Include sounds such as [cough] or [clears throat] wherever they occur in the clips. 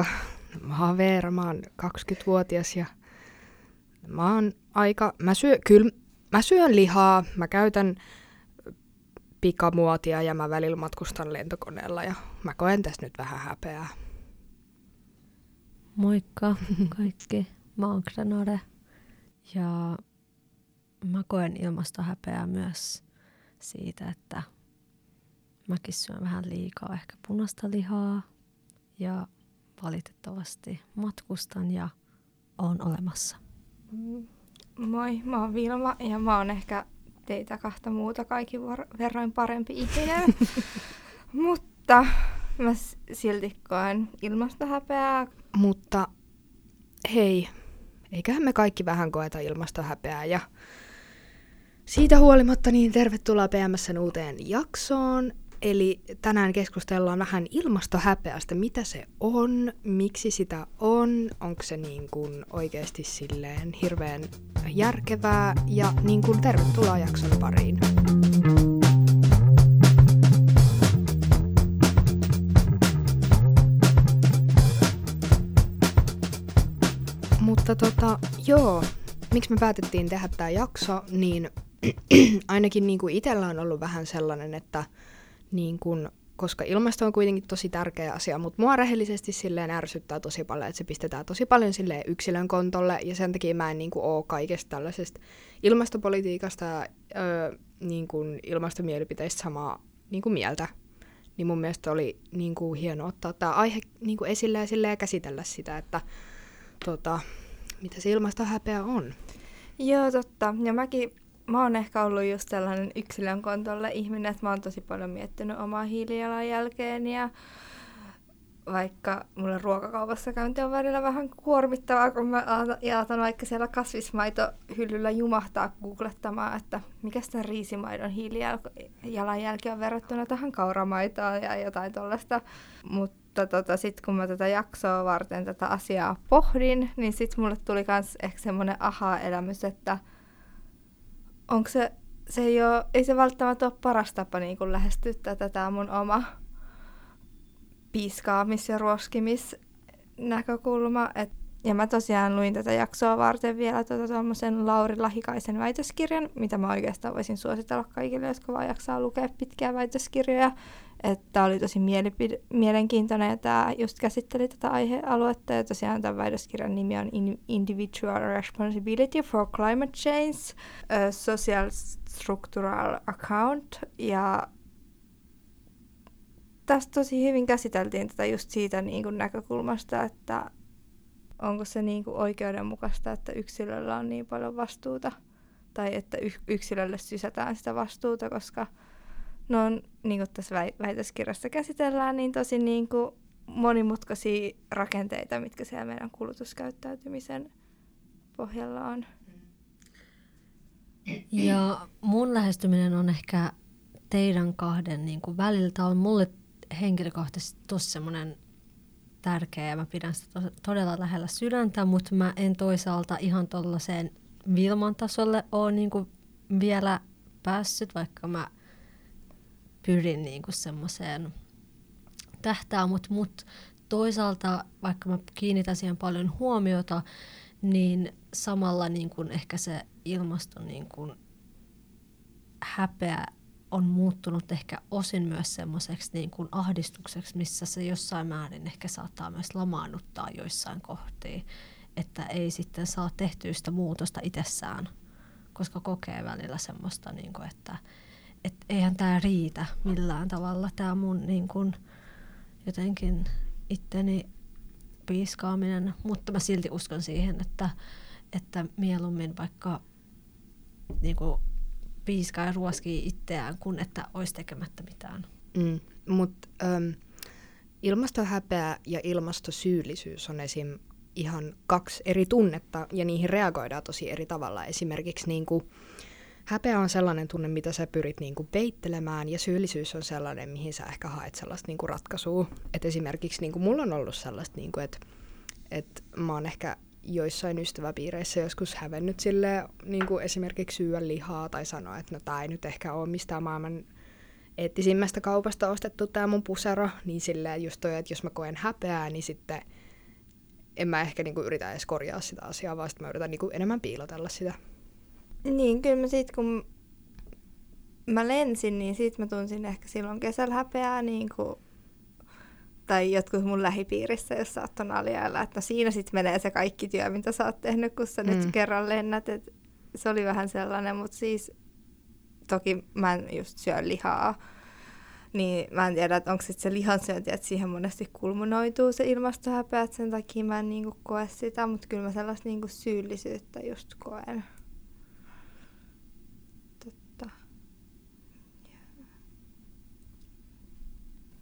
Moikka, mä oon Veera, mä oon 20-vuotias ja mä oon aika, mä syö, kyllä mä syön lihaa, mä käytän pikamuotia ja mä välillä matkustan lentokoneella ja mä koen tässä nyt vähän häpeää. Moikka kaikki, mä oon Grenade. Ja mä koen ilmastohäpeää myös siitä, että mäkin syön vähän liikaa ehkä punaista lihaa. Ja valitettavasti matkustan ja on olemassa. Mm. Moi, mä oon Vilma ja mä oon ehkä teitä kahta muuta kaikki verroin parempi ihminen. [laughs] Mutta mä silti koen ilmastohäpeää. Mutta hei, eiköhän me kaikki vähän koeta ilmastohäpeää ja siitä huolimatta niin tervetuloa PMSn uuteen jaksoon. Eli tänään keskustellaan vähän ilmastohäpeästä, mitä se on, miksi sitä on, onko se niin kuin oikeasti silleen hirveän järkevää? Ja niin kuin tervetuloa jakson pariin. Mutta tota, joo, miksi me päätettiin tehdä tämä jakso, niin [clears throat] ainakin niin kuin itsellä on ollut vähän sellainen, että niin kun, koska ilmasto on kuitenkin tosi tärkeä asia, mutta mua rehellisesti silleen ärsyttää tosi paljon, että se pistetään tosi paljon silleen yksilön kontolle, ja sen takia mä en niin kuin, ole kaikesta tällaisesta ilmastopolitiikasta ja öö, niin kuin, ilmastomielipiteistä samaa niin kuin mieltä. Niin mun mielestä oli niin kuin, hieno ottaa tämä aihe niin kuin, esille ja silleen, käsitellä sitä, että tota, mitä se ilmastohäpeä on. Joo, totta. Ja mäkin mä oon ehkä ollut just sellainen yksilön kontolle ihminen, että mä oon tosi paljon miettinyt omaa hiilijalanjälkeen ja vaikka mulle ruokakaupassa käynti on välillä vähän kuormittavaa, kun mä jaatan vaikka siellä kasvismaitohyllyllä jumahtaa googlettamaan, että mikä sitä riisimaidon hiilijalanjälki on verrattuna tähän kauramaitoon ja jotain tuollaista. Mutta tota, sitten kun mä tätä jaksoa varten tätä asiaa pohdin, niin sitten mulle tuli myös ehkä semmoinen aha-elämys, että – onko se, se ei, ole, ei se välttämättä ole paras tapa niin kuin lähestyä tätä mun oma piiskaamis- ja ruoskimisnäkökulma. Et, ja mä tosiaan luin tätä jaksoa varten vielä tuota Lauri Lahikaisen väitöskirjan, mitä mä oikeastaan voisin suositella kaikille, jotka vaan jaksaa lukea pitkiä väitöskirjoja. Että oli tosi mielipide, mielenkiintoinen ja tämä just käsitteli tätä aihealuetta. Ja tosiaan tämän väitöskirjan nimi on Individual Responsibility for Climate Change, a Social Structural Account. Ja tästä tosi hyvin käsiteltiin tätä just siitä niin kuin näkökulmasta, että onko se niin kuin oikeudenmukaista, että yksilöllä on niin paljon vastuuta tai että yksilölle sysätään sitä vastuuta, koska – ne on, niin kuin tässä väitöskirjassa käsitellään, niin tosi niin kuin monimutkaisia rakenteita, mitkä siellä meidän kulutuskäyttäytymisen pohjalla on. Ja mun lähestyminen on ehkä teidän kahden niin kuin väliltä on mulle henkilökohtaisesti tosi semmoinen tärkeä ja mä pidän sitä todella lähellä sydäntä, mutta mä en toisaalta ihan tuollaiseen Vilman tasolle ole niin kuin vielä päässyt, vaikka mä pyrin niin kuin semmoiseen tähtää, mutta mut toisaalta, vaikka mä kiinnitän siihen paljon huomiota, niin samalla niin kuin ehkä se ilmaston niin kuin häpeä on muuttunut ehkä osin myös semmoiseksi niin kuin ahdistukseksi, missä se jossain määrin ehkä saattaa myös lamaannuttaa joissain kohtiin, että ei sitten saa tehtyä sitä muutosta itsessään, koska kokee välillä semmoista, niin kuin, että, että eihän tämä riitä millään tavalla. Tämä mun niin kun, jotenkin itteni piiskaaminen, mutta mä silti uskon siihen, että, että mieluummin vaikka niin kuin, piiskaa ja ruoskii itseään, kuin että olisi tekemättä mitään. Mm, Mutta ähm, ilmastohäpeä ja ilmastosyyllisyys on esim. ihan kaksi eri tunnetta, ja niihin reagoidaan tosi eri tavalla. Esimerkiksi niin kuin, häpeä on sellainen tunne, mitä sä pyrit niin kuin peittelemään, ja syyllisyys on sellainen, mihin sä ehkä haet sellaista niin kuin ratkaisua. Et esimerkiksi niin kuin mulla on ollut sellaista, niin kuin, että, että mä oon ehkä joissain ystäväpiireissä joskus hävennyt sille niin kuin esimerkiksi syödä lihaa tai sanoa, että no tämä ei nyt ehkä ole mistään maailman eettisimmästä kaupasta ostettu tämä mun pusero, niin silleen just toi, että jos mä koen häpeää, niin sitten en mä ehkä niinku yritä edes korjaa sitä asiaa, vaan mä yritän niinku enemmän piilotella sitä. Niin, kyllä mä sit kun mä lensin, niin sit mä tunsin ehkä silloin kesällä häpeää niin kuin, tai jotkut mun lähipiirissä, jos sä oot aliajalla, että no siinä sitten menee se kaikki työ, mitä sä oot tehnyt, kun sä mm. nyt kerran lennät. Et se oli vähän sellainen, mutta siis toki mä en just syö lihaa, niin mä en tiedä, että onko sitten se lihansyönti, että siihen monesti kulmunoituu se ilmastohäpeä, että sen takia mä en niinku koe sitä, mutta kyllä mä sellaista niinku syyllisyyttä just koen.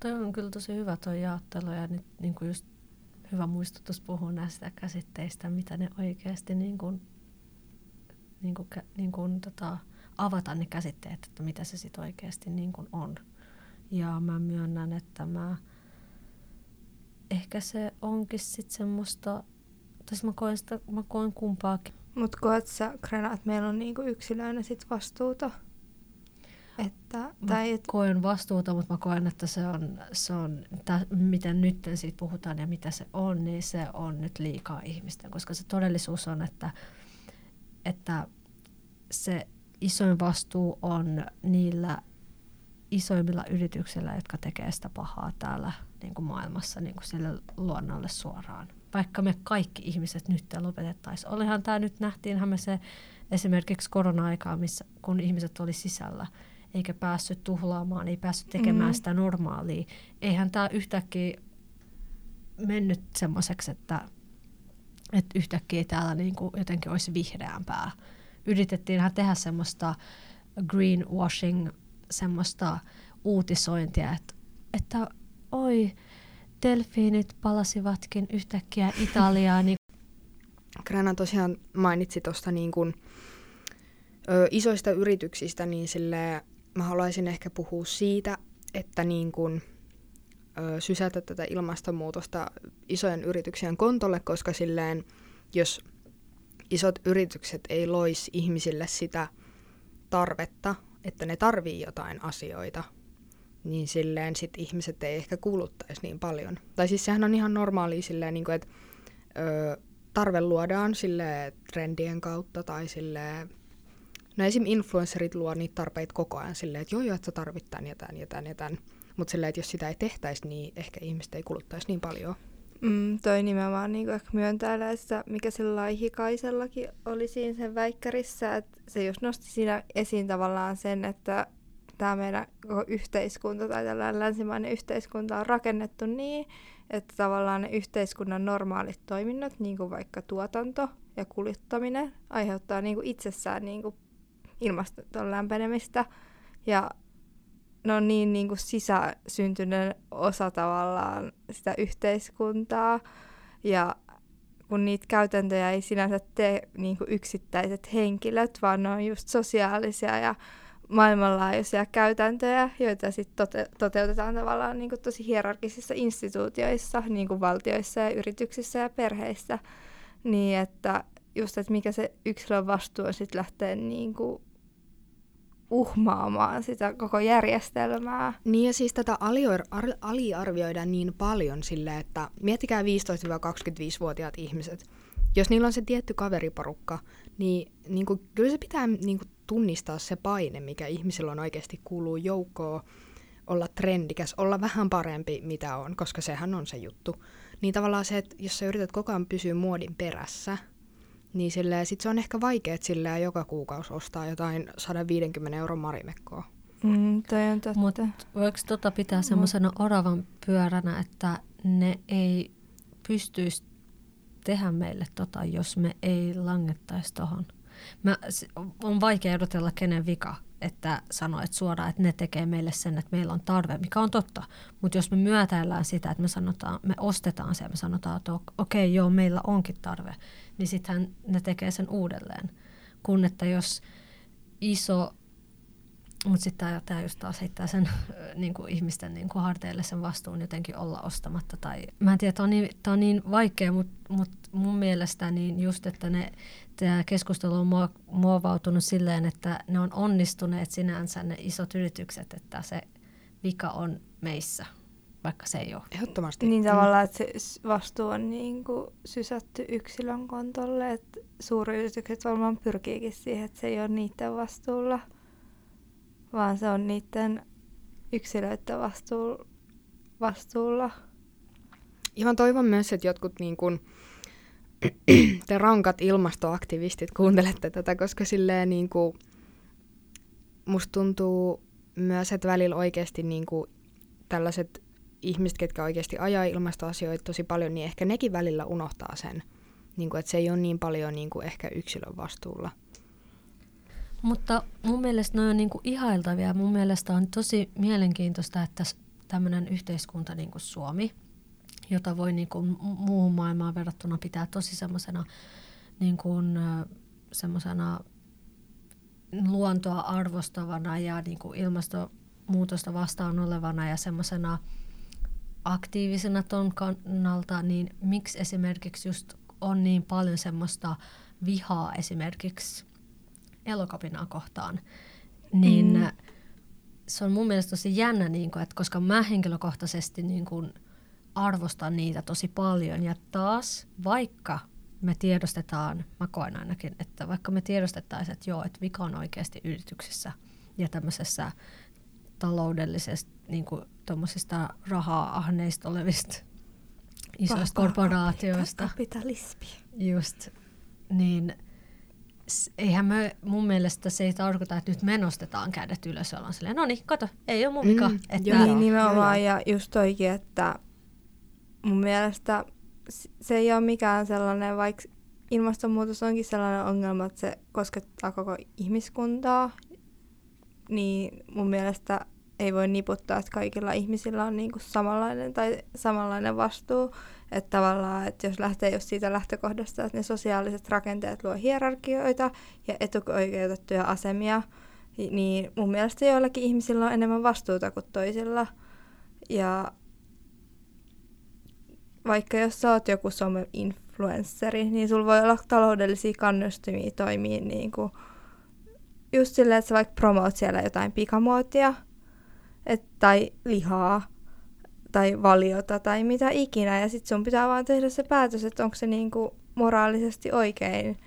Toi on kyllä tosi hyvä tuo jaottelu ja nyt niin kuin just hyvä muistutus puhua näistä käsitteistä, mitä ne oikeasti niin kuin, niin kuin, niin kuin, tota, avata ne käsitteet, että mitä se sitten oikeasti niin kuin on. Ja mä myönnän, että mä ehkä se onkin sitten semmoista, tai mä koen, sitä, mä koen kumpaakin. Mutta koet sä, Grena, että meillä on niinku yksilöinä sit vastuuta? Että, tai et... koen vastuuta, mutta mä koen, että se on, se on tä, miten nyt siitä puhutaan ja mitä se on, niin se on nyt liikaa ihmistä, koska se todellisuus on, että, että se isoin vastuu on niillä isoimmilla yrityksillä, jotka tekee sitä pahaa täällä niin kuin maailmassa niin kuin sille luonnolle suoraan. Vaikka me kaikki ihmiset nyt lopetettaisiin. Olihan tämä nyt, nähtiinhän me se esimerkiksi korona-aikaa, missä, kun ihmiset oli sisällä, eikä päässyt tuhlaamaan, ei päässyt tekemään mm. sitä normaalia. Eihän tämä yhtäkkiä mennyt semmoiseksi, että, että yhtäkkiä täällä niin kuin jotenkin olisi vihreämpää. Yritettiinhän tehdä semmoista greenwashing, semmoista uutisointia, että, että oi, delfiinit palasivatkin yhtäkkiä Italiaan. Niin... [laughs] Grana tosiaan mainitsi tuosta niin kuin, ö, isoista yrityksistä, niin sille mä haluaisin ehkä puhua siitä, että niin kun, ö, sysätä tätä ilmastonmuutosta isojen yrityksien kontolle, koska silleen, jos isot yritykset ei loisi ihmisille sitä tarvetta, että ne tarvii jotain asioita, niin silleen sit ihmiset ei ehkä kuluttaisi niin paljon. Tai siis sehän on ihan normaali silleen, niin kuin, että ö, tarve luodaan sille trendien kautta tai sille No esim. influencerit luo niitä tarpeita koko ajan silleen, että joo joo, että sä tarvit tän ja tän ja tän ja tän. Mutta silleen, että jos sitä ei tehtäisi, niin ehkä ihmiset ei kuluttaisi niin paljon. Mm, toi nimenomaan niin ehkä myöntää sitä, mikä se laihikaisellakin oli siinä sen väikkärissä, että se just nosti siinä esiin tavallaan sen, että tämä meidän koko yhteiskunta tai tällainen länsimainen yhteiskunta on rakennettu niin, että tavallaan ne yhteiskunnan normaalit toiminnot, niin kuin vaikka tuotanto ja kuljettaminen, aiheuttaa niin kuin itsessään niin kuin ilmaston lämpenemistä. Ja ne on niin, niin kuin sisäsyntyinen osa tavallaan sitä yhteiskuntaa. Ja kun niitä käytäntöjä ei sinänsä tee niin kuin yksittäiset henkilöt, vaan ne on just sosiaalisia ja maailmanlaajuisia käytäntöjä, joita sitten tote- toteutetaan tavallaan niin kuin tosi hierarkisissa instituutioissa, niin kuin valtioissa ja yrityksissä ja perheissä. Niin että just, että mikä se yksilön vastuu on sitten lähteä niin kuin uhmaamaan sitä koko järjestelmää. Niin ja siis tätä aliarvioidaan niin paljon sille, että miettikää 15-25-vuotiaat ihmiset. Jos niillä on se tietty kaveriporukka, niin, niin kuin, kyllä se pitää niin kuin, tunnistaa se paine, mikä ihmisillä on oikeasti kuuluu joukkoon, olla trendikäs, olla vähän parempi mitä on, koska sehän on se juttu. Niin tavallaan se, että jos sä yrität koko ajan pysyä muodin perässä, niin silleen, sit se on ehkä vaikea, että joka kuukausi ostaa jotain 150 euron marimekkoa. Mm, toi on totta. Mut voiko tota pitää semmoisena oravan pyöränä, että ne ei pystyisi tehdä meille tota, jos me ei langettaisi tohon? Mä, on vaikea odotella kenen vika, että sanoa että suoraan, että ne tekee meille sen, että meillä on tarve, mikä on totta. Mutta jos me myötäillään sitä, että me, sanotaan, me ostetaan se ja me sanotaan, että okei, okay, joo, meillä onkin tarve, niin sittenhän ne tekee sen uudelleen. Kun että jos iso, mutta sitten tämä just taas heittää sen [laughs] niin kuin ihmisten niin kuin harteille sen vastuun jotenkin olla ostamatta. Tai, mä en tiedä, tämä on niin, on niin vaikea, mutta mut mun mielestä niin just, että ne, tämä keskustelu on muovautunut silleen, että ne on onnistuneet sinänsä ne isot yritykset, että se vika on meissä vaikka se ei ole. Ehdottomasti. Niin tavallaan, että se vastuu on niin kuin sysätty yksilön kontolle, että suuryritykset varmaan pyrkiikin siihen, että se ei ole niiden vastuulla, vaan se on niiden yksilöiden vastuu, vastuulla. Ihan toivon myös, että jotkut niin kuin, te rankat ilmastoaktivistit kuuntelette tätä, koska silleen niin kuin, musta tuntuu myös, että välillä oikeasti niin kuin, tällaiset ihmiset, ketkä oikeasti ajaa ilmastoasioita tosi paljon, niin ehkä nekin välillä unohtaa sen, niin kuin, että se ei ole niin paljon niin kuin, ehkä yksilön vastuulla. Mutta mun mielestä ne on niinku ihailtavia. Mun mielestä on tosi mielenkiintoista, että tämmöinen yhteiskunta niin kuin Suomi, jota voi niin kuin muuhun maailmaan verrattuna pitää tosi semmoisena niin kuin, ö, semmosena luontoa arvostavana ja niin kuin ilmastonmuutosta vastaan olevana ja semmoisena aktiivisena ton kannalta, niin miksi esimerkiksi just on niin paljon semmoista vihaa esimerkiksi elokapinaa kohtaan, niin mm. se on mun mielestä tosi jännä, niin kuin, että koska mä henkilökohtaisesti niin kuin arvostan niitä tosi paljon ja taas vaikka me tiedostetaan, mä koen ainakin, että vaikka me tiedostettaisiin, että joo, että vika on oikeasti yrityksissä ja tämmöisessä taloudellisesta niin kuin tuommoisista rahaa-ahneista olevista isoista korporaatioista. Kapitalismi. Just, niin eihän me, mun mielestä se ei tarkoita, että nyt me nostetaan kädet ylös ja ollaan silleen, no niin, kato, ei ole mun Mm, vika. että joo. Niin nimenomaan, joo. ja just toikin, että mun mielestä se ei ole mikään sellainen, vaikka ilmastonmuutos onkin sellainen ongelma, että se koskettaa koko ihmiskuntaa, niin mun mielestä ei voi niputtaa, että kaikilla ihmisillä on niinku samanlainen tai samanlainen vastuu. Että tavallaan, että jos lähtee just siitä lähtökohdasta, että ne sosiaaliset rakenteet luo hierarkioita ja etuoikeutettuja asemia, niin mun mielestä joillakin ihmisillä on enemmän vastuuta kuin toisilla. Ja vaikka jos sä oot joku some-influenssari, niin sulla voi olla taloudellisia kannustimia toimia niin kuin just silleen, että sä vaikka promoot siellä jotain pikamuotia et, tai lihaa tai valiota tai mitä ikinä. Ja sit sun pitää vaan tehdä se päätös, että onko se niinku moraalisesti oikein.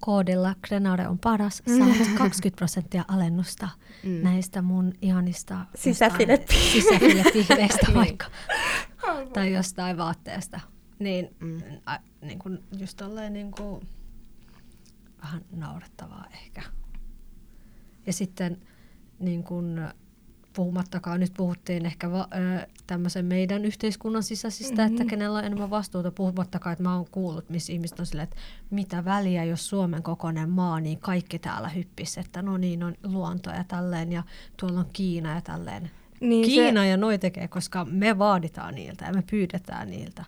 koodilla Grenade on paras, saat 20 prosenttia alennusta Mm. näistä mun ihanista Sisäfilepihveistä. sisäfilepihveistä [laughs] Niin. vaikka, tai jostain vaatteesta. Niin, Mm. a, niin kun just tolleen niin kun, vähän naurettavaa ehkä. Ja sitten niin kun, puhumattakaan, nyt puhuttiin ehkä va, ö, tämmöisen meidän yhteiskunnan sisäisistä, mm-hmm. että kenellä on enemmän vastuuta, puhumattakaan, että mä oon kuullut, missä ihmiset on silleen, että mitä väliä, jos Suomen kokoinen maa, niin kaikki täällä hyppis, että no niin, on luonto ja tälleen, ja tuolla on Kiina ja tälleen. Niin Kiina Se, ja noi tekee, koska me vaaditaan niiltä ja me pyydetään niiltä.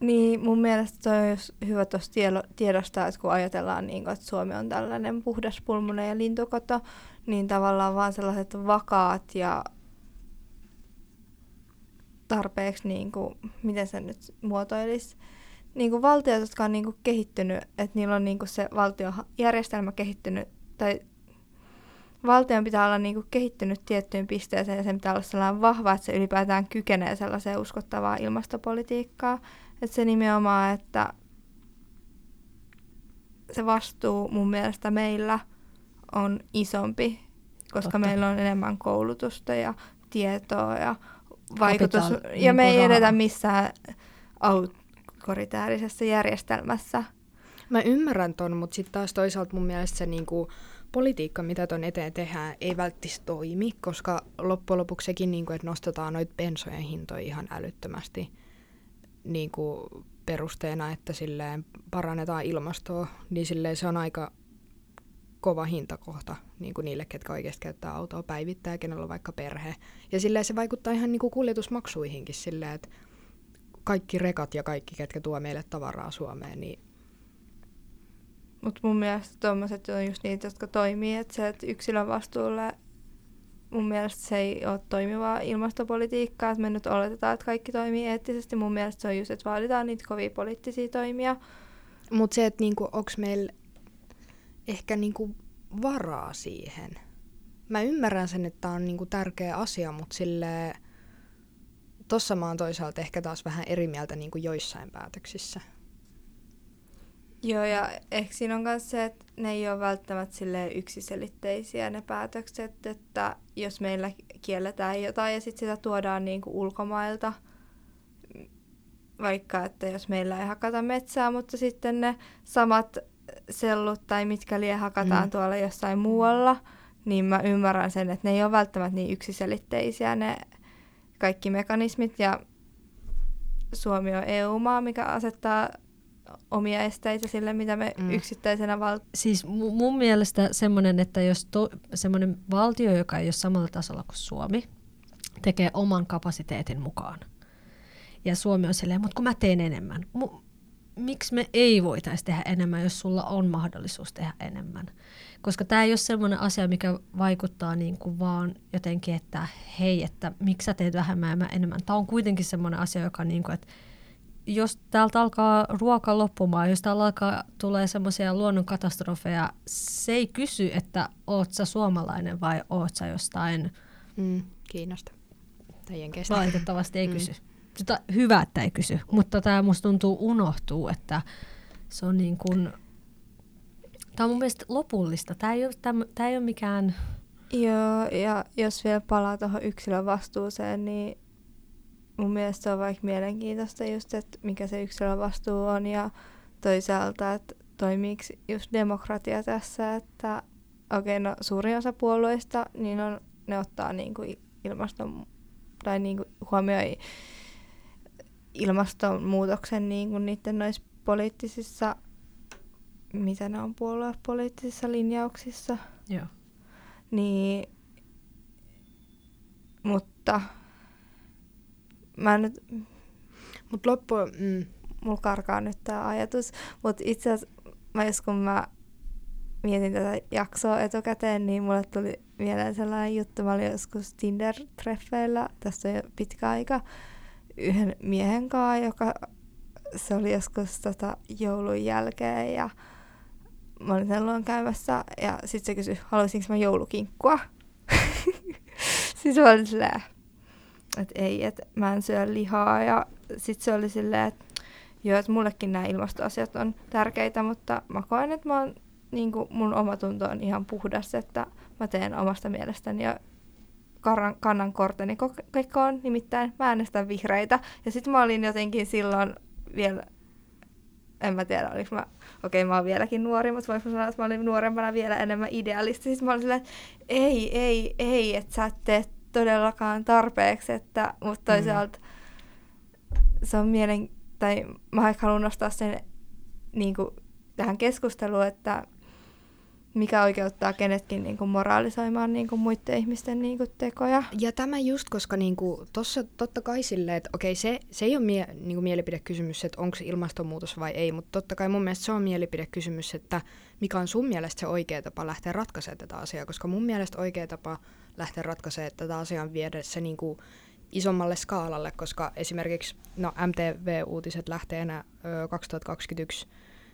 niin mun mielestä toi on just hyvä tuossa tiedostaa, että kun ajatellaan, niin kuin, että Suomi on tällainen puhdas pulmunen ja lintukoto, niin tavallaan vaan sellaiset vakaat ja tarpeeksi, niin kuin, miten se nyt muotoilisi, niin kuin valtiot, jotka on niin kuin kehittynyt, että niillä on niin kuin se valtiojärjestelmä kehittynyt, tai valtion pitää olla niin kuin kehittynyt tiettyyn pisteeseen ja sen pitää olla sellainen vahva, että se ylipäätään kykenee sellaiseen uskottavaan ilmastopolitiikkaan. Että se nimenomaan, että se vastuu mun mielestä meillä on isompi, koska Totta. meillä on enemmän koulutusta ja tietoa ja vaikutus. Kapitaal- ja me ei edetä missään autoritäärisessä järjestelmässä. Mä ymmärrän ton, mutta sitten taas toisaalta mun mielestä se niinku, politiikka, mitä ton eteen tehdään, ei välttis toimi, koska loppujen lopuksi sekin, niinku, että nostetaan noita bensojen hintoja ihan älyttömästi niinku, perusteena, että silleen parannetaan ilmastoa, niin silleen se on aika kova hintakohta niin kuin niille, ketkä oikeasti käyttää autoa päivittäin, kenellä on vaikka perhe. Ja silleen se vaikuttaa ihan niin kuin kuljetusmaksuihinkin silleen, että kaikki rekat ja kaikki, ketkä tuo meille tavaraa Suomeen, niin Mutta mun mielestä tuommoiset on just niitä, jotka toimii, että se, että yksilön vastuulle mun mielestä se ei ole toimivaa ilmastopolitiikkaa, että me nyt oletetaan, että kaikki toimii eettisesti. Mun mielestä se on just, että vaaditaan niitä kovia poliittisia toimia. Mutta se, että niinku, onko meillä ehkä niinku varaa siihen. Mä ymmärrän sen, että tämä on niinku tärkeä asia, mutta sille tossa mä oon toisaalta ehkä taas vähän eri mieltä niin kuin joissain päätöksissä. Joo, ja ehkä siinä on myös se, että ne ei ole välttämättä silleen yksiselitteisiä ne päätökset, että jos meillä kielletään jotain ja sitten sitä tuodaan niin kuin ulkomailta, vaikka että jos meillä ei hakata metsää, mutta sitten ne samat sellut tai mitkä lie hakataan mm. tuolla jossain muualla, niin mä ymmärrän sen, että ne ei ole välttämättä niin yksiselitteisiä ne kaikki mekanismit ja Suomi on EU-maa, mikä asettaa omia esteitä sille, mitä me mm. yksittäisenä val... Siis mun mielestä semmoinen, että jos to, semmoinen valtio, joka ei ole samalla tasolla kuin Suomi, tekee oman kapasiteetin mukaan. Ja Suomi on silleen, mutta kun mä teen enemmän. M- miksi me ei voitaisi tehdä enemmän, jos sulla on mahdollisuus tehdä enemmän? Koska tämä ei ole sellainen asia, mikä vaikuttaa niin kuin vaan jotenkin, että hei, että miksi sä teet vähemmän ja mä enemmän. Tämä on kuitenkin sellainen asia, joka niin kuin, että jos täältä alkaa ruoka loppumaan, jos täällä alkaa tulee semmoisia luonnonkatastrofeja, se ei kysy, että oot sä suomalainen vai oot sä jostain... Mm, Kiinasta. Tai Jenkeistä. Valitettavasti ei [laughs] mm. kysy. Sitä, hyvä, että ei kysy, mutta tämä musta tuntuu unohtuu, että se on niin kuin... Tämä on mun mielestä lopullista. Tämä ei ole, tämä, tämä ei ole mikään... Joo, ja jos vielä palaa tuohon yksilön vastuuseen, niin mun mielestä se on vaikka mielenkiintoista just, että mikä se yksilön vastuu on ja toisaalta, että toimiiko just demokratia tässä, että okei, okay, no suurin osa puolueista, niin on, ne ottaa niin kuin ilmaston, tai niin kuin huomioi ilmastonmuutoksen niin kuin niiden noissa poliittisissa, mitä ne on puoluepoliittisissa linjauksissa. Joo. Niin, mutta mä nyt... Mut loppu... Mm. Mulla karkaa nyt tää ajatus, mutta itse asiassa mä jos kun mä mietin tätä jaksoa etukäteen, niin mulle tuli mieleen sellainen juttu. Mä olin joskus Tinder-treffeillä, tässä on jo pitkä aika, yhden miehen kanssa, joka se oli joskus tota, joulun jälkeen ja mä olin sen luon käymässä ja sitten se kysyi, haluaisinko mä joulukinkkua. [laughs] sitten mä olin silleen, että ei, että mä en syö lihaa. Ja sitten se oli silleen, että joo, että mullekin nämä ilmastoasiat on tärkeitä, mutta mä koen, että mä oon, niin kuin mun omatunto on ihan puhdas, että mä teen omasta mielestäni ja kannan korteni kekoon, nimittäin mä äänestän vihreitä. Ja sitten mä olin jotenkin silloin vielä, en mä tiedä, oliko mä, okei okay, mä oon vieläkin nuori, mutta voinko sanoa, että mä olin nuorempana vielä enemmän idealisti. Sitten mä olin silleen, että ei, ei, ei, että sä et tee todellakaan tarpeeksi, että, mutta toisaalta se on mielen, tai mä haluan nostaa sen niin kuin, tähän keskusteluun, että mikä oikeuttaa kenetkin niin kuin moraalisoimaan niin kuin muiden ihmisten niin kuin tekoja. Ja tämä just, koska niin kuin, tossa totta kai silleen, että okei, se, se ei ole mie, niin kuin mielipidekysymys, että onko se ilmastonmuutos vai ei, mutta totta kai mun mielestä se on mielipidekysymys, että mikä on sun mielestä se oikea tapa lähteä ratkaisemaan tätä asiaa, koska mun mielestä oikea tapa lähteä ratkaisemaan tätä asiaa viedä se niin kuin isommalle skaalalle, koska esimerkiksi no, MTV-uutiset lähtee enää ö, 2021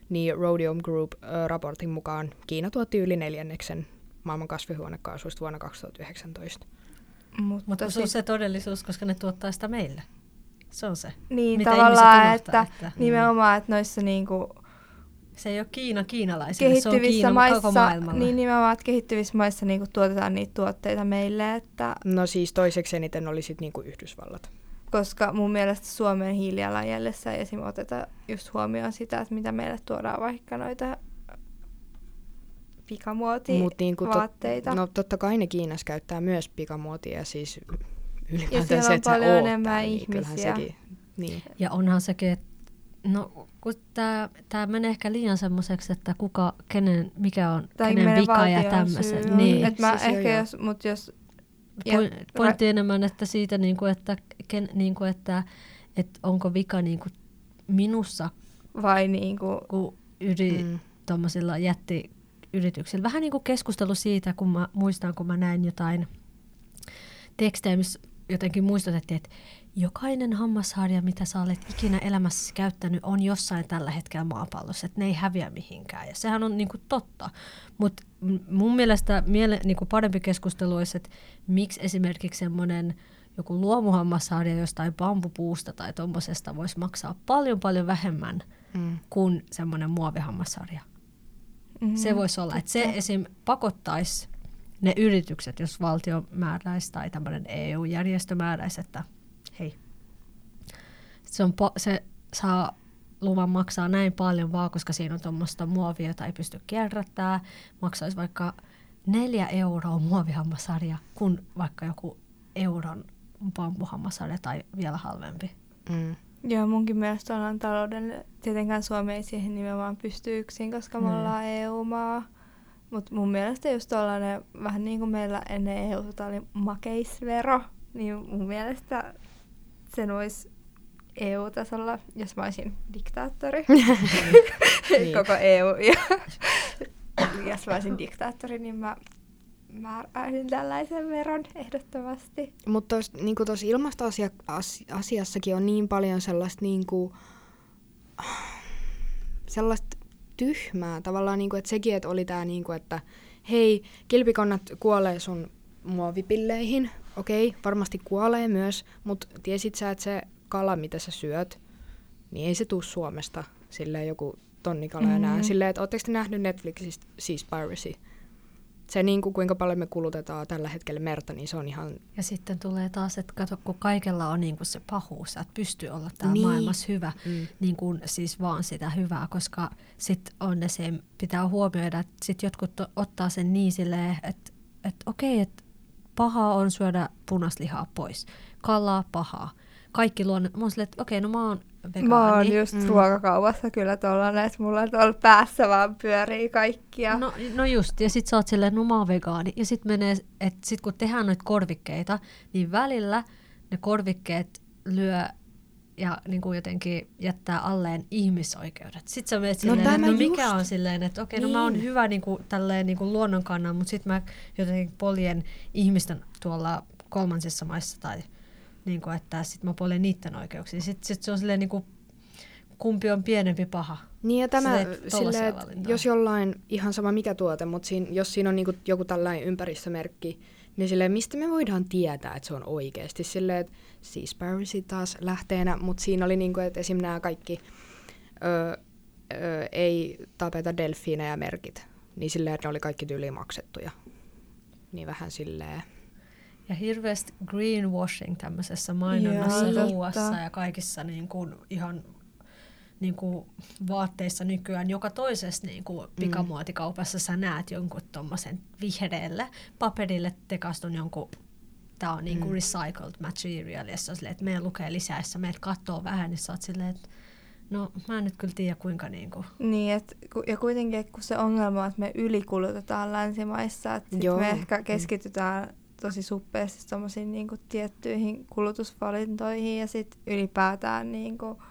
niin Rhodium Group-raportin mukaan Kiina tuotti yli neljänneksen maailman kasvihuonekaasuista vuonna 2019. Mutta, Mutta se on se todellisuus, koska ne tuottaa sitä meille. Se on se. Niin, Mitä tavallaan, unohtaa, että, että nimenomaan, että noissa niinku, se ei ole Kiina kiinalaisille, se on Kiina maissa, koko maailmalle. Niin nimenomaan, että kehittyvissä maissa niinku tuotetaan niitä tuotteita meille. Että... No siis toiseksi eniten oli sitten niinku Yhdysvallat koska mun mielestä Suomen hiilijalanjäljessä ei esim. oteta just huomioon sitä, että mitä meille tuodaan vaikka noita pikamuotia Mut niin kuin vaatteita. Tot, no totta kai ne Kiinassa käyttää myös pikamuotia, siis ylipäätään se, että on paljon enemmän niin ihmisiä. Sekin, niin. Ja onhan sekin, että no kun tämä menee ehkä liian semmoiseksi, että kuka, kenen, mikä on, tai kenen vika ja tämmöisen. Niin. Et mä siis ehkä jos, mut jos pointti ra- enemmän, että siitä, niin kuin, että, ken, niin kuin, että, että onko vika niin kuin minussa vai niin kuin, kun yri, mm. jättiyrityksillä. Vähän niin kuin keskustelu siitä, kun mä muistan, kun mä näin jotain tekstejä, missä jotenkin muistutettiin, että jokainen hammasharja, mitä sä olet ikinä elämässäsi käyttänyt, on jossain tällä hetkellä maapallossa, että ne ei häviä mihinkään. Ja sehän on niinku totta. Mutta mun mielestä miele, niinku parempi keskustelu olisi, että miksi esimerkiksi semmoinen joku luomuhammasharja jostain bambupuusta tai tuommoisesta voisi maksaa paljon paljon vähemmän Mm. kuin semmoinen muovihammasharja. Mm, Se voisi olla, että se esim. pakottaisi ne yritykset, jos valtio määräisi tai tämmöinen EU-järjestö määräisi, että hei, se, on po- se saa luvan maksaa näin paljon vaan, koska siinä on tuommoista muovia, jota ei pysty kierrättämään. Maksaisi vaikka neljä euroa muovihammasarja, kun vaikka joku euron bambuhammasarja tai vielä halvempi. Mm. Joo, munkin mielestä ollaan talouden, tietenkään Suomi ei siihen nimenomaan pysty yksin, koska me Mm. ollaan EU-maa. Mutta mun mielestä just tollanen, vähän niin kuin meillä ennen eu oli makeisvero, niin mun mielestä sen voisi EU-tasolla, jos mä olisin diktaattori, [laughs] Niin. [laughs] koko EU, ja [laughs] jos mä olisin diktaattori, niin mä määräisin tällaisen veron ehdottomasti. Mutta tuossa niinku ilmastoasiassakin on niin paljon sellaista, niinku, sellaista tyhmää tavallaan, niinku, että sekin, että oli tämä, niinku, että hei, kilpikonnat kuolee sun muovipilleihin. Okei, varmasti kuolee myös, mutta tiesit sä, että se kala, mitä sä syöt, niin ei se tuu Suomesta silleen joku tonnikala enää. Mm. Silleen, että ootteko te nähnyt Netflixistä Seaspiracy? Se, niin kuin, kuinka paljon me kulutetaan tällä hetkellä merta, niin se on ihan Ja sitten tulee taas, että kato, kun kaikella on niin kuin se pahuus, että pystyy olla täällä Niin. maailmassa hyvä, Mm. niin kuin siis vaan sitä hyvää, koska sitten on se, pitää huomioida, että sitten jotkut ottaa sen niin silleen, että, että okei, että pahaa on syödä punaslihaa pois, kalaa pahaa, kaikki luonne, mä oon silleen, että okei, no mä oon vegaani. Mä oon just Mm. mm. ruokakaupassa kyllä tollanen, että mulla tuolla päässä vaan pyörii kaikkia. No, no just, ja sit sä oot silleen, no mä oon vegaani. Ja sit menee, että sit kun tehdään noita korvikkeita, niin välillä ne korvikkeet lyö ja niin kuin jotenkin jättää alleen ihmisoikeudet. Sitten sä menet No silleen, no, että no mikä just. on silleen, että okei, no mä oon Niin. hyvä niin kuin, tälleen niin kuin luonnon kannan, mutta sitten mä jotenkin poljen ihmisten tuolla kolmansissa maissa tai niin kuin, että sitten mä poljen niiden oikeuksia. Sitten sit se on silleen niin kuin, kumpi on pienempi paha. Niin ja tämä, silleen, että valintoja. jos jollain, ihan sama mikä tuote, mutta siinä, jos siinä on niinku joku tällainen ympäristömerkki, niin silleen, mistä me voidaan tietää, että se on oikeasti silleen, että Seaspiracy taas lähteenä, mutta siinä oli niinku, että esim. nämä kaikki ö, ö, ei tapeta delfiinejä merkit, niin silleen, että ne oli kaikki tyyliin maksettuja. Niin vähän silleen, Ja hirveästi greenwashing tämmöisessä mainonnassa, ruuassa ja kaikissa niin kuin ihan niin kuin vaatteissa nykyään. Joka toisessa niin kuin pikamuotikaupassa sä näet jonkun tommosen vihreälle paperille tekastun jonkun Tämä on niin kuin Mm. recycled material, ja silleen, että meidän lukee lisäessä, meidät katsoo vähän, niin sä oot silleen, että no mä en nyt kyllä tiedä kuinka niin kuin, Niin, et, ja kuitenkin kun se ongelma on, että me ylikulutetaan länsimaissa, että me ehkä keskitytään tosi suppeasti tommosiin niinku tiettyihin kulutusvalintoihin ja sitten ylipäätään niinku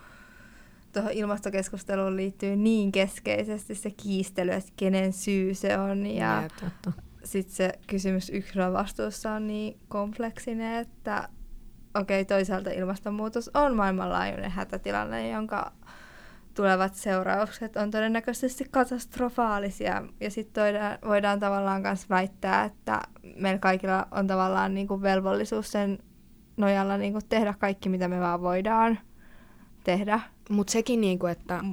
tuohon ilmastokeskusteluun liittyy niin keskeisesti se kiistely, että kenen syy se on ja totta. sitten se kysymys yksilön vastuussa on niin kompleksinen, että okei, okay, toisaalta ilmastonmuutos on maailmanlaajuinen hätätilanne, jonka tulevat seuraukset on todennäköisesti katastrofaalisia. Ja sitten voidaan, voidaan tavallaan myös väittää, että meillä kaikilla on tavallaan niinku velvollisuus sen nojalla niinku tehdä kaikki, mitä me vaan voidaan tehdä. Mutta sekin, niinku, että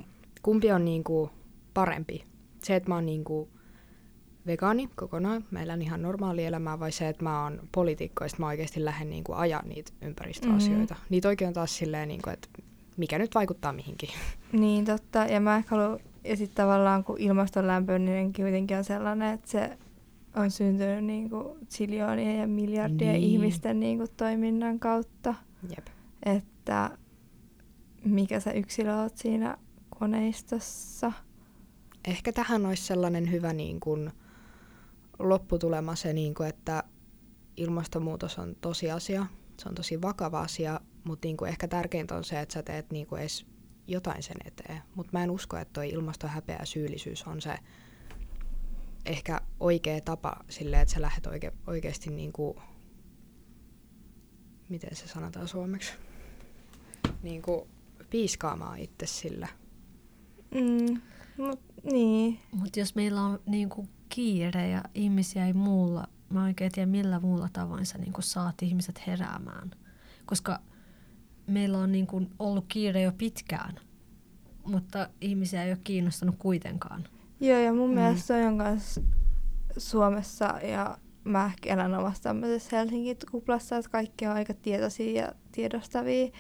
kumpi on niinku parempi? Se, että mä oon niinku vegaani kokonaan, mä elän ihan normaali elämää, vai se, että mä oon poliitikko ja mä oikeasti lähden niinku ajaa niitä ympäristöasioita. Mm-hmm. Niitä oikein on taas silleen, niinku, että mikä nyt vaikuttaa mihinkin. [laughs] Niin totta, ja mä ehkä haluan, ja sitten tavallaan kun ilmaston lämpeneminen kuitenkin on sellainen, että se on syntynyt niin kuin ziljoonien ja miljardien Niin. niin. ihmisten niin kuin toiminnan kautta, Jep. että mikä sä yksilö oot siinä koneistossa. Ehkä tähän olisi sellainen hyvä niin kuin, lopputulema se, niin kuin, että ilmastonmuutos on tosiasia. Se on tosi vakava asia, mutta niin kuin, ehkä tärkeintä on se, että sä teet niin kuin, edes jotain sen eteen. Mutta mä en usko, että toi ilmastohäpeä ja syyllisyys on se ehkä oikea tapa silleen, että sä lähdet oike- oikeasti niin kuin, miten se sanotaan suomeksi, niin kuin, piiskaamaan itse sillä. Mm, mut, niin. Mutta jos meillä on niinku kiire ja ihmisiä ei muulla, mä en oikein tiedä millä muulla tavoin sä niinku saat ihmiset heräämään. koska meillä on niin kuin ollut kiire jo pitkään, mutta ihmisiä ei ole kiinnostanut kuitenkaan. Joo, ja mun mm. mielestä on kanssa Suomessa ja mä ehkä elän omassa tämmöisessä Helsingin kuplassa, että kaikki on aika tietoisia ja tiedostavia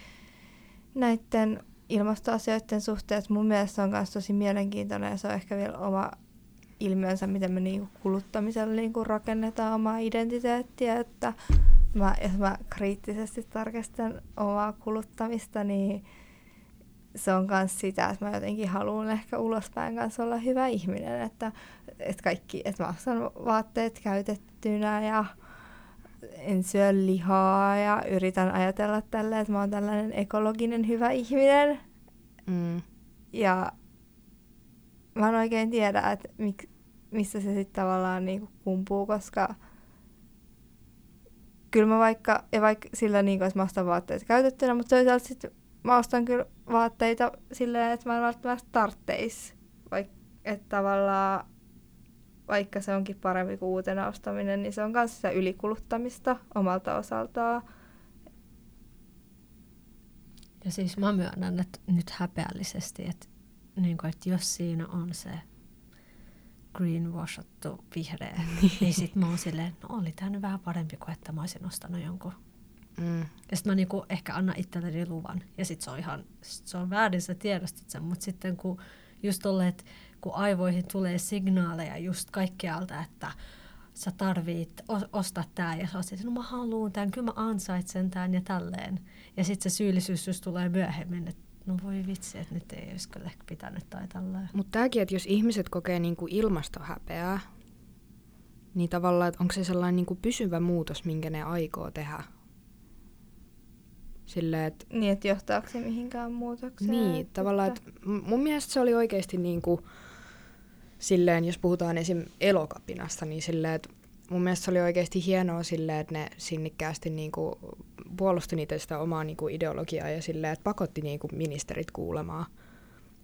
näiden ilmastoasioiden suhteen. Että mun mielestä se on myös tosi mielenkiintoinen ja se on ehkä vielä oma ilmiönsä, miten me niinku kuluttamisella niinku rakennetaan omaa identiteettiä. Että mä, jos mä kriittisesti tarkastan omaa kuluttamista, niin se on myös sitä, että mä jotenkin haluan ehkä ulospäin kanssa olla hyvä ihminen, että, että kaikki, että mä ostan vaatteet käytettynä ja en syö lihaa ja yritän ajatella tälle, että mä oon tällainen ekologinen hyvä ihminen. Mm. Ja mä en oikein tiedä, että mik, missä se sitten tavallaan niinku kumpuu, koska kyllä mä vaikka, ja vaikka sillä niin kuin, että mä ostan vaatteet käytettynä, mutta toisaalta sitten mä ostan kyllä vaatteita silleen, että mä en välttämättä tartteis. Vaik, että tavallaan vaikka se onkin parempi kuin uutena ostaminen, niin se on myös sitä ylikuluttamista omalta osaltaan. Ja siis mä myönnän, että nyt häpeällisesti, että, niin kuin, että jos siinä on se greenwashattu vihreä, [laughs] niin sit mä oon silleen, no oli tää nyt vähän parempi kuin että mä olisin ostanut jonkun Mm. Ja sitten mä niinku ehkä annan itselleni luvan. Ja sitten se on ihan, sit se on väärin sä tiedostat sen. Mutta sitten kun just tolle, että kun aivoihin tulee signaaleja just kaikkialta, että sä tarvit ostaa tää ja sä oot no mä haluun tämän, kyllä mä ansaitsen tämän ja tälleen. Ja sitten se syyllisyys just tulee myöhemmin, että no voi vitsi, että nyt ei olisi kyllä pitänyt tai tälleen. Mutta tämäkin, että jos ihmiset kokee niinku ilmastohäpeää, niin tavallaan, että onko se sellainen niinku pysyvä muutos, minkä ne aikoo tehdä? Silleen, et, niin, että johtaako se mihinkään muutokseen? Niin, tavallaan, että mun mielestä se oli oikeasti niin kuin, silleen, jos puhutaan esim. elokapinasta, niin silleen, että mun mielestä se oli oikeasti hienoa silleen, että ne sinnikkäästi niin kuin, puolusti niitä sitä omaa niin kuin, ideologiaa ja silleen, että pakotti niin kuin, ministerit kuulemaan.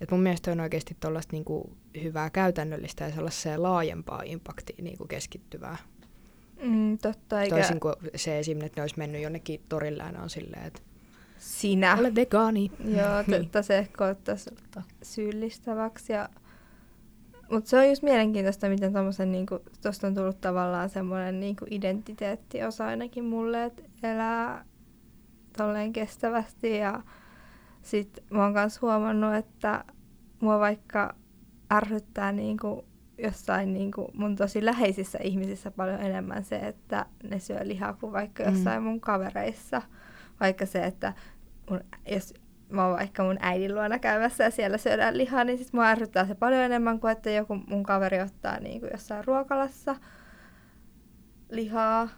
Et mun mielestä on oikeasti tuollaista niin hyvää käytännöllistä ja sellaiseen laajempaa impaktiin niin keskittyvää. Mm, totta, eikä... Toisin kuin se esim. että ne olisi mennyt jonnekin torille on silleen, että sinä. Ole vegaani. Joo, niin. että se ehkä ottaisi syyllistäväksi. Ja... Mutta se on just mielenkiintoista, miten tuommoisen, niinku, tuosta on tullut tavallaan semmoinen niinku identiteettiosa ainakin mulle, että elää tolleen kestävästi. Ja sit mä oon myös huomannut, että mua vaikka ärsyttää niinku jossain niinku mun tosi läheisissä ihmisissä paljon enemmän se, että ne syö lihaa kuin vaikka mm. jossain mm. mun kavereissa. Vaikka se, että mun, jos mä oon vaikka mun äidin luona käymässä ja siellä syödään lihaa, niin sit mua ärsyttää se paljon enemmän kuin että joku mun kaveri ottaa niin kuin jossain ruokalassa lihaa.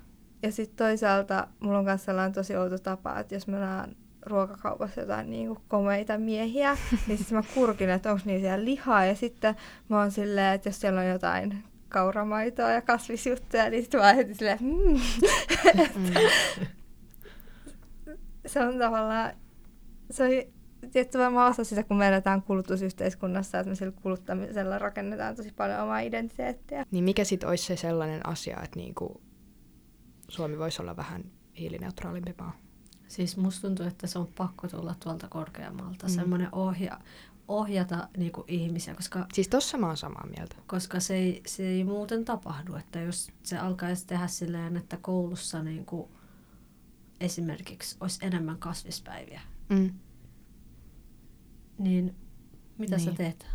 Ja sitten toisaalta mulla on myös sellainen tosi outo tapa, että jos mä näen ruokakaupassa jotain niin kuin komeita miehiä, [laughs] niin sitten mä kurkin, että onko niillä siellä lihaa. Ja sitten mä oon silleen, että jos siellä on jotain kauramaitoa ja kasvisjuttuja, niin sitten mä oon silleen, mm. mm [laughs] [laughs] se on tavallaan, se on tietty varmaan osa sitä, kun me eletään kulutusyhteiskunnassa, että me sillä kuluttamisella rakennetaan tosi paljon omaa identiteettiä. Niin mikä sitten olisi se sellainen asia, että niinku Suomi voisi olla vähän hiilineutraalimpi maa? Siis musta tuntuu, että se on pakko tulla tuolta korkeammalta. Mm. Semmoinen ohja, ohjata niinku ihmisiä, koska... Siis tossa mä oon samaa mieltä. Koska se ei, se ei muuten tapahdu, että jos se alkaisi tehdä silleen, että koulussa niinku esimerkiksi olisi enemmän kasvispäiviä, mm. niin mitä niin. sä teet?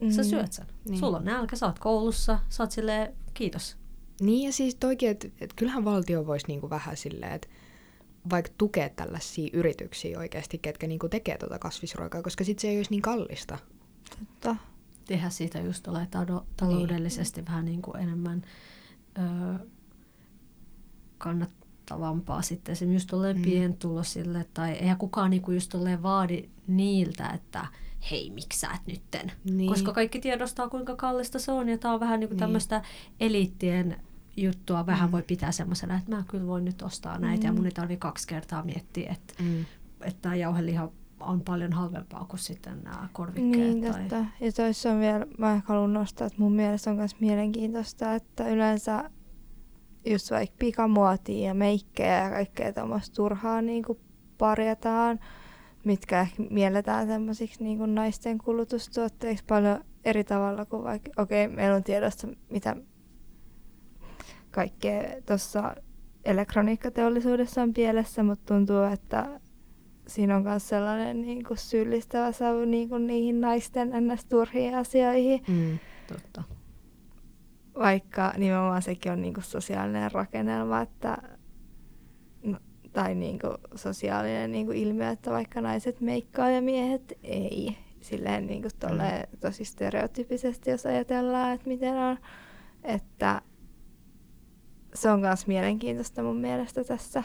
Mm. Sä syöt sen. Niin. Sulla on nälkä, sä oot koulussa, sä oot silleen, kiitos. Niin ja siis toikin, että et kyllähän valtio voisi niinku vähän silleen, että vaikka tukea tällaisia yrityksiä oikeasti, ketkä niinku tekee tuota kasvisruokaa, koska sitten se ei olisi niin kallista. Totta. Tehdä siitä just ole taloudellisesti niin. vähän niin kuin enemmän öö, kannat, kannattavampaa sitten se just tolleen mm. pientulosille, tai eihän kukaan niinku just tolleen vaadi niiltä, että hei, miksi sä et nytten? Niin. Koska kaikki tiedostaa, kuinka kallista se on, ja tämä on vähän niinku niin. tämmöistä eliittien juttua vähän mm. voi pitää semmoisena, että mä kyllä voin nyt ostaa näitä, mm. ja mun ei tarvi kaksi kertaa miettiä, että, mm. että tämä jauheliha on paljon halvempaa kuin sitten nämä korvikkeet. Niin, tai... Ja toissa on vielä, mä haluan nostaa, että mun mielestä on myös mielenkiintoista, että yleensä just vaikka pikamuotia ja meikkejä ja kaikkea tuommoista turhaa niin kuin parjataan, mitkä ehkä mielletään semmoisiksi niin naisten kulutustuotteiksi paljon eri tavalla kuin vaikka, okei, okay, meillä on tiedossa, mitä kaikkea tuossa elektroniikkateollisuudessa on pielessä, mutta tuntuu, että siinä on myös sellainen niin kuin syyllistävä savu niin kuin niihin naisten ns. turhiin asioihin. Mm, totta. Vaikka nimenomaan sekin on niin kuin sosiaalinen rakennelma, että, no, tai niin kuin sosiaalinen niin kuin ilmiö, että vaikka naiset meikkaa ja miehet ei. Silleen niin kuin mm. tosi stereotypisesti, jos ajatellaan, että miten on. Että se on myös mielenkiintoista mun mielestä tässä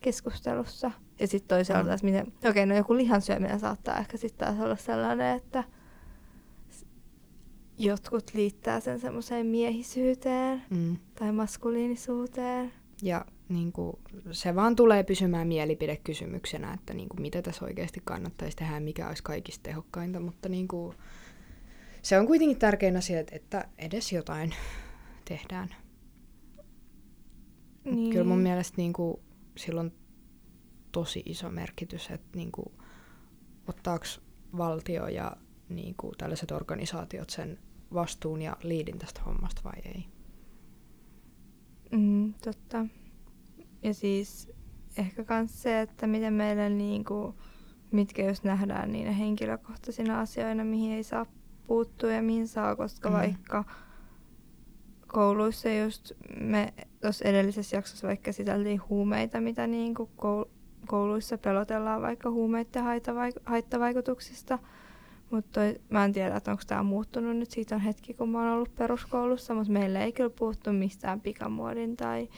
keskustelussa. Ja sitten toisaalta mm. taas, miten, okei, okay, no joku lihansyöminen saattaa ehkä sitten taas olla sellainen, että jotkut liittää sen semmoiseen miehisyyteen mm. tai maskuliinisuuteen. Ja niin kuin, se vaan tulee pysymään mielipidekysymyksenä, että niin kuin, mitä tässä oikeasti kannattaisi tehdä ja mikä olisi kaikista tehokkainta, mutta niin kuin, se on kuitenkin tärkein asia, että edes jotain tehdään. Niin. Kyllä mun mielestä niin kuin, silloin tosi iso merkitys, että niin kuin, ottaako valtio ja niin kuin, tällaiset organisaatiot sen vastuun ja liidin tästä hommasta vai ei. Mm, totta. Ja siis ehkä myös se, että miten meillä niin kuin, mitkä jos nähdään niinä henkilökohtaisina asioina, mihin ei saa puuttua ja mihin saa, koska mm. vaikka kouluissa just me tuossa edellisessä jaksossa vaikka käsiteltiin huumeita, mitä niin kuin kouluissa pelotellaan vaikka huumeiden haittavaikutuksista. Mutta mä en tiedä, että onko tämä muuttunut nyt. Siitä on hetki, kun mä oon ollut peruskoulussa, mutta meillä ei kyllä puhuttu mistään pikamuodin tai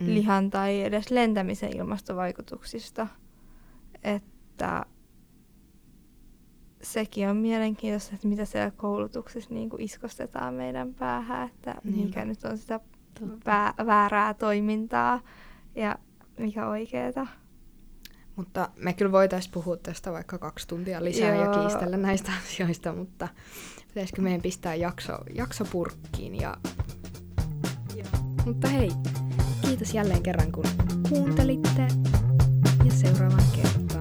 mm. lihan tai edes lentämisen ilmastovaikutuksista. Että sekin on mielenkiintoista, että mitä siellä koulutuksessa niin kuin iskostetaan meidän päähän, että niin. mikä nyt on sitä vä- väärää toimintaa ja mikä oikeeta. Mutta me kyllä voitaisiin puhua tästä vaikka kaksi tuntia lisää Joo. ja kiistellä näistä [laughs] asioista, mutta pitäisikö meidän pistää jakso, jakso purkkiin. Ja... Joo. Mutta hei, kiitos jälleen kerran kun kuuntelitte ja seuraavan kerran.